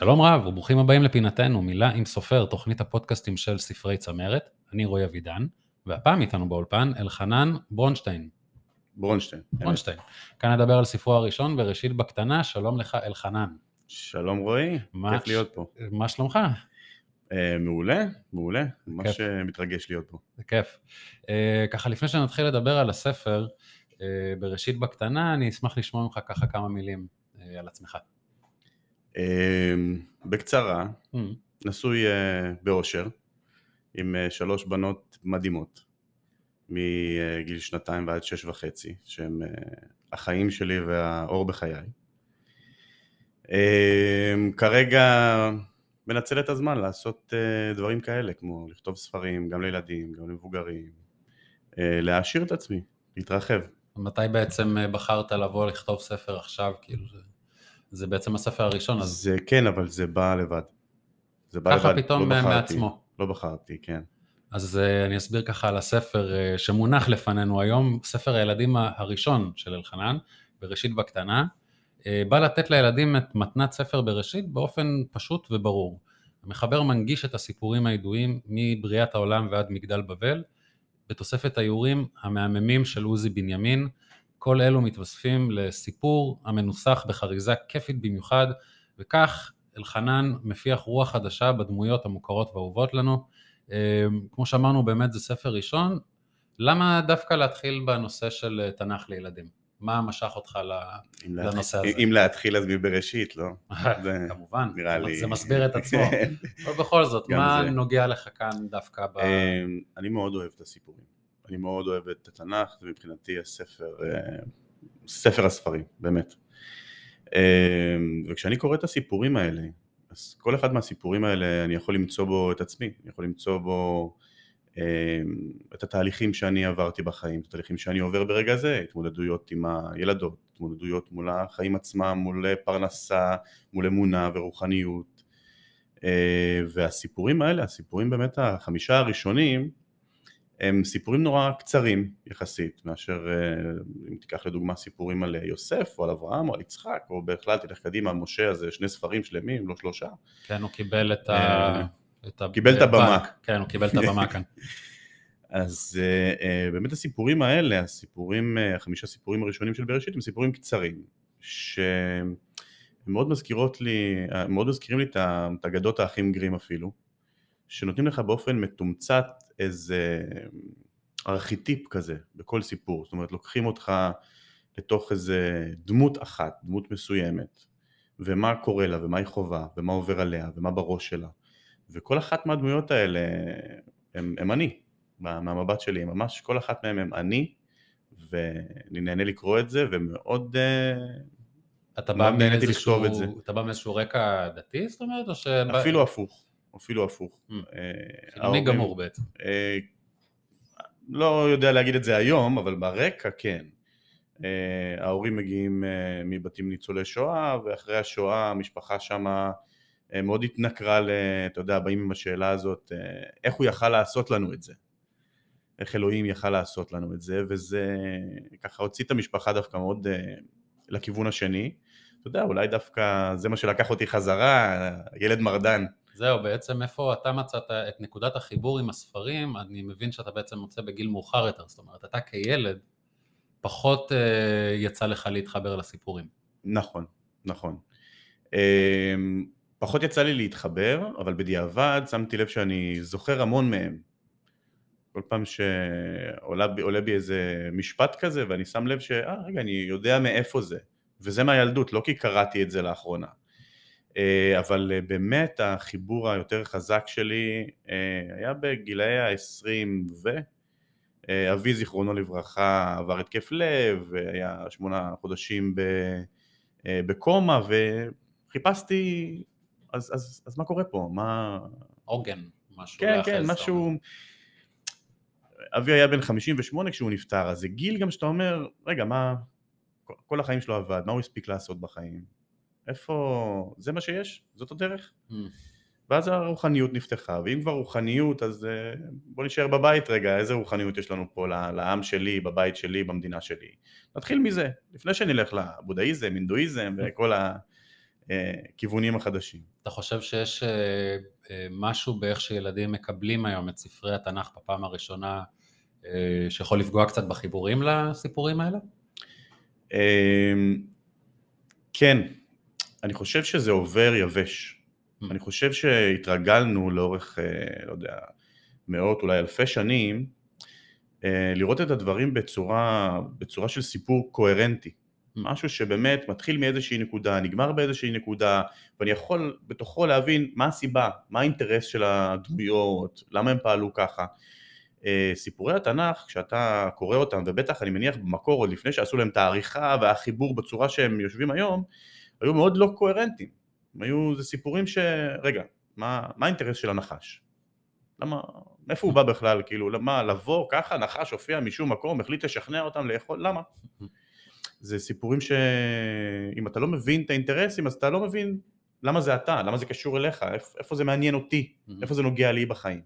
שלום רב וברוכים הבאים לפינתנו, מילה עם סופר, תוכנית הפודקאסטים של ספרי צמרת. אני רועי אבידן, והפעם איתנו באולפן אלחנן ברונשטיין. ברונשטיין. ברונשטיין. כאן נדבר על ספרו הראשון, בראשית בקטנה, שלום לך אלחנן. שלום רועי, מה- כיף להיות פה. מה שלומך? אה, מעולה, מעולה, ממש. אה, מתרגש להיות פה. זה כיף. אה, ככה לפני שנתחיל לדבר על הספר, בראשית בקטנה, אני אשמח לשמוע ממך ככה כמה מילים על עצמך. אה, בקצרה, Mm, נשוי אה, באושר, עם אה, שלוש בנות מדהימות, מגיל שנתיים ועד שש וחצי, שהם אה, החיים שלי והאור בחיי. אה, כרגע מנצל את הזמן לעשות דברים כאלה, כמו לכתוב ספרים, גם לילדים, גם למבוגרים, להעשיר את עצמי, להתרחב. מתי בעצם בחרת לבוא לכתוב ספר עכשיו? כאילו, זה, זה בעצם הספר הראשון, אז זה כן, אבל זה בא לבד. זה בא ככה לבד, פתאום לא בחרתי. מעצמו. לא בחרתי, כן. אז אה, אני אסביר ככה על הספר אה, שמונח לפנינו היום, ספר הילדים הראשון של אלחנן, בראשית בקטנה. אה, בא לתת לילדים את מתנת ספר בראשית באופן פשוט וברור. המחבר מנגיש את הסיפורים הידועים מבריאת העולם ועד מגדל בבל, בתוספת האיורים המהממים של עוזי בנימין. כל אלו מתווספים לסיפור המנוסח בחריזה כיפית במיוחד, וכך אלחנן מפיח רוח חדשה בדמויות המוכרות והאהובות לנו. אה, כמו שאמרנו, באמת זה ספר ראשון. למה דווקא להתחיל בנושא של אה, תנ"ך לילדים? מה משך אותך לנושא הזה. אם להתחיל אז מבראשית, לא? כמובן. זה מסביר את עצמו. אבל בכל זאת, מה. נוגע לך כאן דווקא ב... אמ, אני מאוד אוהב את הסיפורים. אני מאוד אוהב את התנ"ך, זה מבחינתי הספר, אה, ספר הספרים, באמת. אמ, וכשאני קורא את הסיפורים האלה, אז כל אחד מהסיפורים האלה אני יכול למצוא בו את עצמי, אני יכול למצוא בו אמ, את התהליכים שאני עברתי בחיים, את התהליכים שאני עובר ברגע זה, התמודדויות עם הילדות, התמודדויות מול החיים עצמם, מול פרנסה, מול אמונה ורוחניות. אה, והסיפורים האלה, הסיפורים באמת החמישה הראשונים, הם סיפורים נורא קצרים יחסית, מאשר אה, אם תיקח לדוגמה סיפורים על יוסף או על אברהם או על יצחק, או בכלל תלך קדימה, משה, אז זה שני ספרים שלמים, לא שלושה. כן, הוא קיבל את ה... אה. קיבל את הבמה. כן, הוא קיבל את הבמה כאן. אז אה, אה, באמת הסיפורים האלה, הסיפורים, אה, החמישה סיפורים הראשונים של בראשית הם סיפורים קצרים, שהם מאוד מזכירות לי, אה, מאוד מזכירים לי את ה- את אגדות האחים גרים אפילו, שנותנים לך באופן מתומצת איזה ארכיטיפ כזה בכל סיפור, זאת אומרת לוקחים אותך לתוך איזה דמות אחת, דמות מסוימת, ומה קורה לה, ומה היא חווה, ומה עובר עליה, ומה בראש שלה, וכל אחת מהדמויות האלה הם, הם אני, מה- מהמבט שלי, ממש כל אחת מהן הם אני, ואני נהנה לקרוא את זה, ומאוד... אה, אתה בא מאיזשהו... אתה בא מאיזשהו רקע דתי, זאת אומרת, או ש... אפילו הפוך, אפילו הפוך. Mm. אה, חילוני גמור בעצם. אה, לא יודע להגיד את זה היום, אבל ברקע כן. אה, ההורים מגיעים מבתים ניצולי שואה, ואחרי השואה המשפחה שמה מאוד התנכרה, ל- אתה יודע, באים עם השאלה הזאת, איך הוא יכל לעשות לנו את זה? איך אלוהים יכל לעשות לנו את זה, וזה ככה הוציא את המשפחה דווקא מאוד לכיוון השני. אתה יודע, אולי דווקא זה מה שלקח אותי חזרה, ילד מרדן. זהו, בעצם איפה אתה מצאת את נקודת החיבור עם הספרים, אני מבין שאתה בעצם מוצא בגיל מאוחר יותר, זאת אומרת, אתה כילד, פחות אה, יצא לך להתחבר לסיפורים. נכון, נכון. אמ, פחות יצא לי להתחבר, אבל בדיעבד שמתי לב שאני זוכר המון מהם. כל פעם שעולה בי, עולה בי איזה משפט כזה, ואני שם לב ש... אה, רגע, אני יודע מאיפה זה. וזה מהילדות, לא כי קראתי את זה לאחרונה. אה, אבל אה, באמת החיבור היותר חזק שלי אה, היה בגילאי ה-20 ו... אבי זיכרונו לברכה עבר התקף לב, היה שמונה חודשים ב, בקומה וחיפשתי, אז, אז, אז מה קורה פה? מה... עוגן, משהו. כן, כן, משהו... אבי היה בן 58 כשהוא נפטר, אז זה גיל גם שאתה אומר, רגע, מה... כל החיים שלו עבד, מה הוא הספיק לעשות בחיים? איפה... זה מה שיש? זאת הדרך? Mm. ואז הרוחניות נפתחה, ואם כבר רוחניות אז אה, בוא נשאר בבית רגע, איזה רוחניות יש לנו פה לעם שלי, בבית שלי, במדינה שלי. נתחיל מזה, לפני שנלך לבודהיזם, הינדואיזם וכל הכיוונים החדשים. אתה חושב שיש אה, אה, משהו באיך שילדים מקבלים היום את ספרי התנ"ך בפעם הראשונה, אה, שיכול לפגוע קצת בחיבורים לסיפורים האלה? כן, אני חושב שזה עובר יבש. Mm. אני חושב שהתרגלנו לאורך, לא יודע, מאות, אולי אלפי שנים, לראות את הדברים בצורה, בצורה של סיפור קוהרנטי. משהו שבאמת מתחיל מאיזושהי נקודה, נגמר באיזושהי נקודה, ואני יכול בתוכו להבין מה הסיבה, מה האינטרס של הדמויות, למה הם פעלו ככה. אה, סיפורי התנ"ך, כשאתה קורא אותם, ובטח אני מניח במקור עוד לפני שעשו להם את העריכה והחיבור בצורה שהם יושבים היום, היו מאוד לא קוהרנטיים. הם היו, זה סיפורים ש... רגע, מה, מה האינטרס של הנחש? למה, מאיפה הוא בא בכלל? כאילו, למה, לבוא ככה, נחש הופיע משום מקום, החליט לשכנע אותם לאכול, למה? זה סיפורים שאם אתה לא מבין את האינטרסים אז אתה לא מבין למה זה אתה, למה זה קשור אליך, איפה זה מעניין אותי, איפה זה נוגע לי בחיים.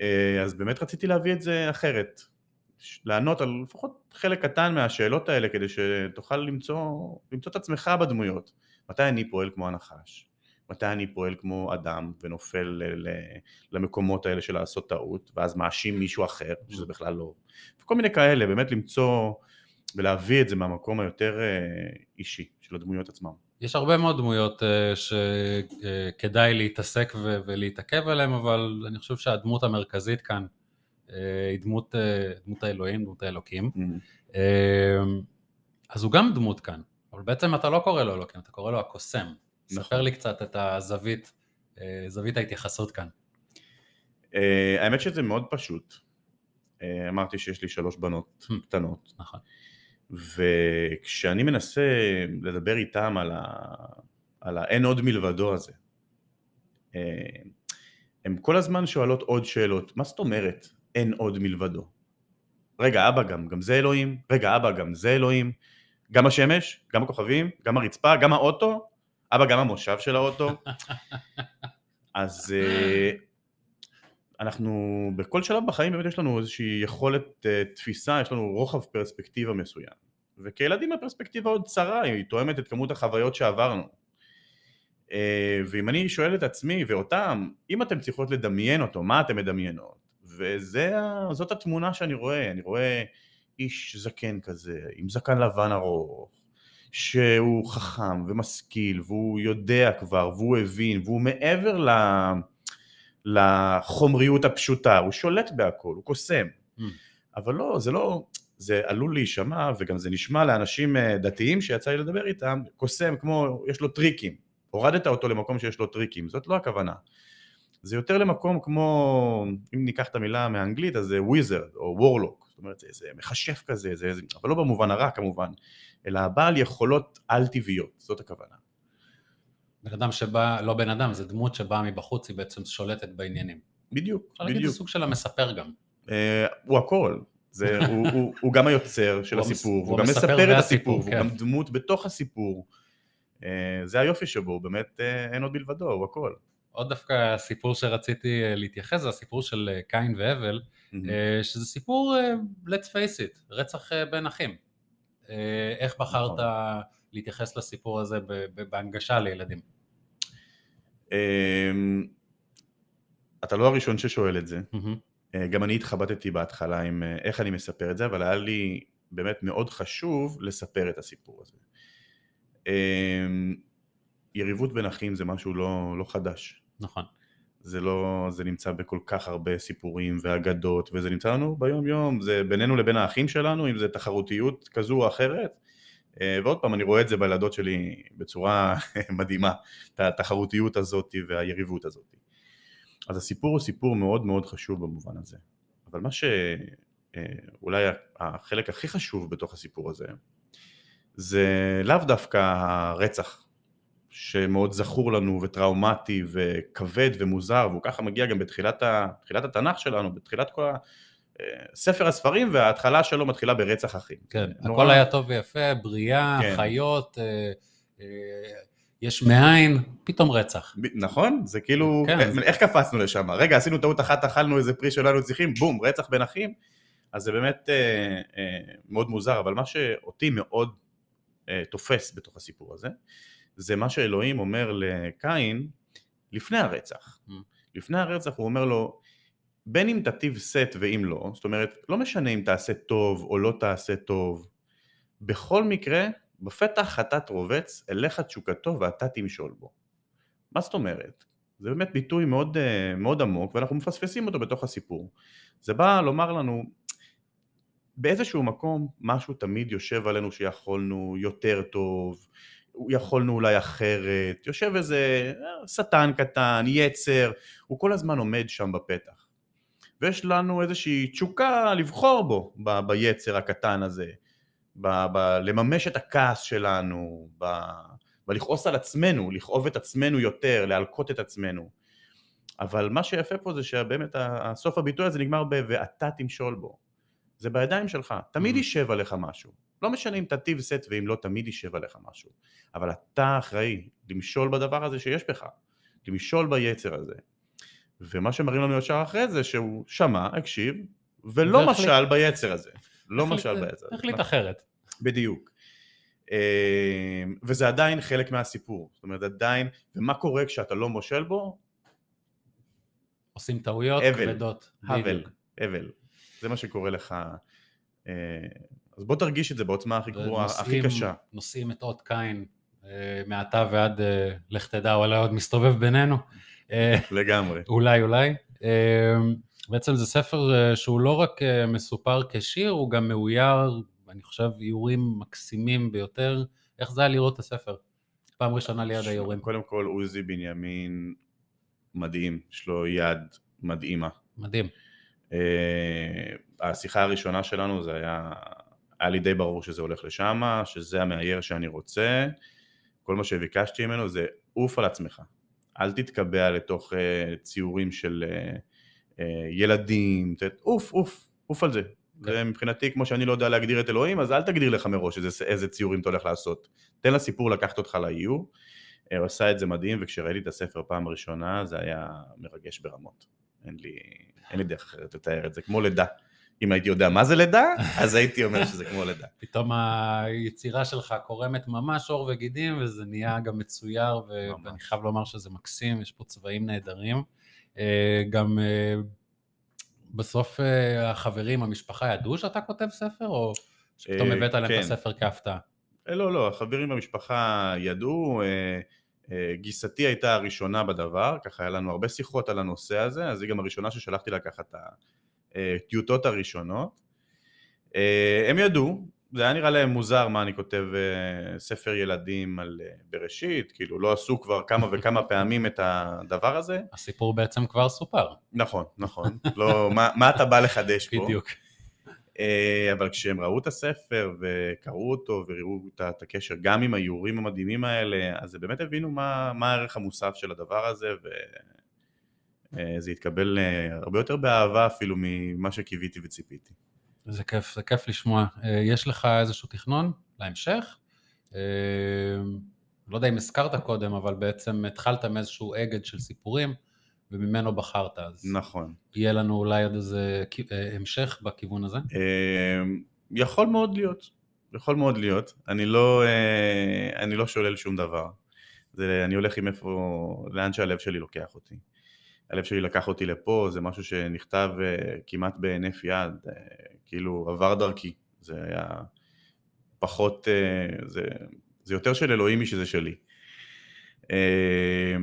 אה, אז באמת רציתי להביא את זה אחרת, לענות על לפחות חלק קטן מהשאלות האלה כדי שתוכל למצוא, למצוא את עצמך בדמויות. מתי אני פועל כמו הנחש? מתי אני פועל כמו אדם ונופל למקומות האלה של לעשות טעות ואז מאשים מישהו אחר, שזה בכלל לא... וכל מיני כאלה, באמת למצוא ולהביא את זה מהמקום היותר אה, אישי של הדמויות עצמם. יש הרבה מאוד דמויות אה, שכדאי להתעסק ולהתעכב עליהן, אבל אני חושב שהדמות המרכזית כאן אה, היא דמות, דמות האלוהים, דמות האלוקים. Mm-hmm. אז הוא גם דמות כאן, אבל בעצם אתה לא קורא לו אלוקים, אתה קורא לו הקוסם. נכון. ספר לי קצת את הזווית, זווית ההתייחסות כאן. האמת שזה מאוד פשוט. אמרתי שיש לי שלוש בנות hmm. קטנות. נכון. וכשאני מנסה לדבר איתם על, ה... על האין עוד מלבדו הזה, אה, הן כל הזמן שואלות עוד שאלות, מה זאת אומרת אין עוד מלבדו? רגע אבא גם, גם זה אלוהים? רגע אבא גם זה אלוהים? גם השמש? גם הכוכבים? גם הרצפה? גם האוטו? אבא גם המושב של האוטו? אז אה, אנחנו בכל שלב בחיים באמת יש לנו איזושהי יכולת uh, תפיסה, יש לנו רוחב פרספקטיבה מסוים. וכילדים הפרספקטיבה עוד צרה, היא תואמת את כמות החוויות שעברנו. Uh, ואם אני שואל את עצמי ואותם, אם אתם צריכות לדמיין אותו, מה אתם מדמיינות? וזאת התמונה שאני רואה, אני רואה איש זקן כזה, עם זקן לבן ארוך, שהוא חכם ומשכיל, והוא יודע כבר, והוא הבין, והוא מעבר ל... לחומריות הפשוטה, הוא שולט בהכל, הוא קוסם. Mm. אבל לא, זה לא, זה עלול להישמע, וגם זה נשמע לאנשים אה, דתיים שיצא לי לדבר איתם, קוסם כמו, יש לו טריקים. הורדת אותו למקום שיש לו טריקים, זאת לא הכוונה. זה יותר למקום כמו, אם ניקח את המילה מהאנגלית, אז זה וויזרד או וורלוק, זאת אומרת זה, זה מכשף כזה, זה, זה, אבל לא במובן הרע כמובן, אלא בעל יכולות על-טבעיות, זאת הכוונה. בן אדם שבא, לא בן אדם, זה דמות שבאה מבחוץ, היא בעצם שולטת בעניינים. בדיוק, בדיוק. אפשר להגיד זה סוג של המספר גם. אה, הוא הכל. זה, הוא, הוא, הוא גם היוצר של הסיפור, הוא, הוא גם מספר את הסיפור, כן. והוא גם דמות בתוך הסיפור. אה, זה היופי שבו, באמת אה, אין עוד מלבדו, הוא הכל. עוד דווקא הסיפור שרציתי להתייחס, זה הסיפור של קין והבל, mm-hmm. שזה סיפור, let's face it, רצח בין אחים. איך בחרת נכון. להתייחס לסיפור הזה בהנגשה לילדים? אמ, אתה לא הראשון ששואל את זה. Mm-hmm. גם אני התחבטתי בהתחלה עם אה, איך אני מספר את זה, אבל היה לי באמת מאוד חשוב לספר את הסיפור הזה. אמ, יריבות בין אחים זה משהו לא, לא חדש. נכון. זה לא, זה נמצא בכל כך הרבה סיפורים ואגדות, וזה נמצא לנו ביום יום, זה בינינו לבין האחים שלנו, אם זה תחרותיות כזו או אחרת, אה, ועוד פעם, אני רואה את זה בילדות שלי בצורה מדהימה, את התחרותיות הזאת והיריבות הזאת. אז הסיפור הוא סיפור מאוד מאוד חשוב במובן הזה. אבל מה שאולי אה, החלק הכי חשוב בתוך הסיפור הזה, זה לאו דווקא הרצח, שמאוד זכור לנו וטראומטי וכבד ומוזר, והוא ככה מגיע גם בתחילת התנ"ך שלנו, בתחילת כל ספר הספרים וההתחלה שלו מתחילה ברצח אחים. כן, נורא... הכל היה טוב ויפה, בריאה, כן. חיות, אה, אה, יש מאין, פתאום רצח. ב, נכון, זה כאילו, כן, איך, זה... איך קפצנו לשם? רגע, עשינו טעות אחת, אכלנו איזה פרי שלא היינו צריכים, בום, רצח בין אחים. אז זה באמת אה, אה, מאוד מוזר, אבל מה שאותי מאוד אה, תופס בתוך הסיפור הזה, זה מה שאלוהים אומר לקין לפני הרצח. Mm. לפני הרצח הוא אומר לו, בין אם תטיב שאת ואם לא, זאת אומרת, לא משנה אם תעשה טוב או לא תעשה טוב, בכל מקרה, בפתח חטאת רובץ, אליך תשוקתו ואתה תמשול בו. מה זאת אומרת? זה באמת ביטוי מאוד, אה, מאוד עמוק ואנחנו מפספסים אותו בתוך הסיפור. זה בא לומר לנו, באיזשהו מקום משהו תמיד יושב עלינו שיכולנו יותר טוב, יכולנו אולי אחרת, יושב איזה אה, שטן קטן, יצר, הוא כל הזמן עומד שם בפתח. ויש לנו איזושהי תשוקה לבחור בו, ב- ביצר הקטן הזה, ב- ב- לממש את הכעס שלנו, ב- ולכעוס על עצמנו, לכאוב את עצמנו יותר, להלקות את עצמנו. אבל מה שיפה פה זה שבאמת הסוף הביטוי הזה נגמר ב- ואתה תמשול בו. זה בידיים שלך, תמיד. יישב עליך משהו. לא משנה אם תטיב סט ואם לא, תמיד יישב עליך משהו. אבל אתה אחראי למשול בדבר הזה שיש בך, למשול ביצר הזה. ומה שמראים לנו ישר אחרי זה שהוא שמע, הקשיב, ולא והחליט- משל ביצר הזה. לא החליט- משל ביצר הזה. החליט אחרת. בדיוק. אה, וזה עדיין חלק מהסיפור. זאת אומרת, עדיין, ומה קורה כשאתה לא מושל בו? עושים טעויות אבל. כבדות. הבל, בדיוק. אבל. זה מה שקורה לך. אז בוא תרגיש את זה בעוצמה הכי גבוהה, הכי קשה. נושאים את אות קין אה, מעתה ועד אה, לך תדע, אולי עוד מסתובב בינינו. אה, לגמרי. אולי, אולי. בעצם זה ספר שהוא לא רק מסופר כשיר, הוא גם מאויר, אני חושב, איורים מקסימים ביותר. איך זה היה לראות את הספר? פעם ראשונה ליד האיורים. קודם כל עוזי בנימין מדהים, יש לו יד מדהימה. מדהים. אה, השיחה הראשונה שלנו זה היה, היה לי די ברור שזה הולך לשם, שזה המאייר שאני רוצה, כל מה שביקשתי ממנו זה עוף על עצמך, אל תתקבע לתוך אה, ציורים של אה, אה, ילדים, עוף, עוף, עוף על זה. כן. זה מבחינתי כמו שאני לא יודע להגדיר את אלוהים, אז אל תגדיר לך מראש איזה, איזה ציורים אתה הולך לעשות. תן לסיפור לקחת אותך לאיור. הוא עשה את זה מדהים, וכשראיתי את הספר פעם ראשונה זה היה מרגש ברמות. אין לי, אין לי דרך אחרת לתאר את זה, כמו לידה. אם הייתי יודע מה זה לידה, אז הייתי אומר שזה כמו לידה. פתאום היצירה שלך קורמת ממש עור וגידים, וזה נהיה גם מצויר. ואני חייב לומר שזה מקסים, יש פה צבעים נהדרים. אה, גם אה, בסוף אה, החברים, המשפחה, ידעו שאתה כותב ספר, או שפתאום הבאת להם כן. את הספר כהפתעה? לא, לא, החברים במשפחה ידעו, גיסתי הייתה הראשונה בדבר, ככה היה לנו הרבה שיחות על הנושא הזה, אז היא גם הראשונה ששלחתי לה ככה את הטיוטות הראשונות. אה, הם ידעו, זה היה נראה להם מוזר מה אני כותב אה, ספר ילדים על אה, בראשית, כאילו לא עשו כבר כמה וכמה פעמים את הדבר הזה. הסיפור בעצם כבר סופר. נכון, נכון, לא, מה, מה אתה בא לחדש פה? בדיוק. אה, אבל כשהם ראו את הספר וקראו אותו וראו את הקשר גם עם האיורים המדהימים האלה, אז הם באמת הבינו מה, מה הערך המוסף של הדבר הזה, וזה התקבל אה, הרבה יותר באהבה אפילו ממה שקיוויתי וציפיתי. זה כיף, זה כיף לשמוע. אה, יש לך איזשהו תכנון להמשך? אה, לא יודע אם הזכרת קודם, אבל בעצם התחלת מאיזשהו אגד של סיפורים, וממנו בחרת, אז נכון. יהיה לנו אולי עוד איזה אה, המשך בכיוון הזה. אה, יכול מאוד להיות, יכול מאוד להיות. אני לא, אה, אני לא שולל שום דבר. זה, אני הולך עם איפה, לאן שהלב שלי לוקח אותי. הלב שלי לקח אותי לפה, זה משהו שנכתב אה, כמעט בהינף יד, אה, כאילו עבר דרכי. זה היה פחות, אה, זה, זה יותר של אלוהים משזה שלי. אה,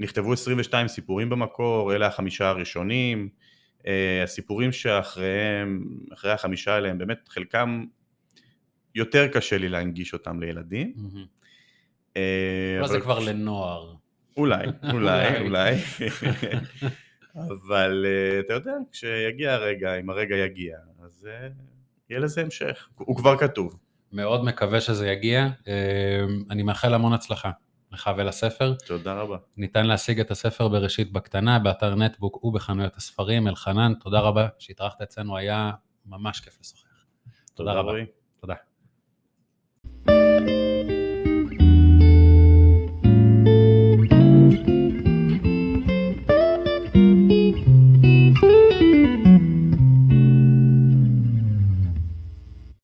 נכתבו 22 סיפורים במקור, אלה החמישה הראשונים. הסיפורים שאחריהם, אחרי החמישה האלה, הם באמת חלקם יותר קשה לי להנגיש אותם לילדים. אה, לא זה אבל כבר לנוער. אולי, אולי, אולי. אבל אה, אתה יודע, כשיגיע הרגע, אם הרגע יגיע, אז אה, יהיה לזה המשך. הוא כבר כתוב. מאוד מקווה שזה יגיע. אה, אני מאחל המון הצלחה לך ולספר. תודה רבה. ניתן להשיג את הספר בראשית בקטנה, באתר נטבוק ובחנויות הספרים. אלחנן, תודה רבה שהתארחת אצלנו, היה ממש כיף לשוחח. תודה רבה. רועי. תודה.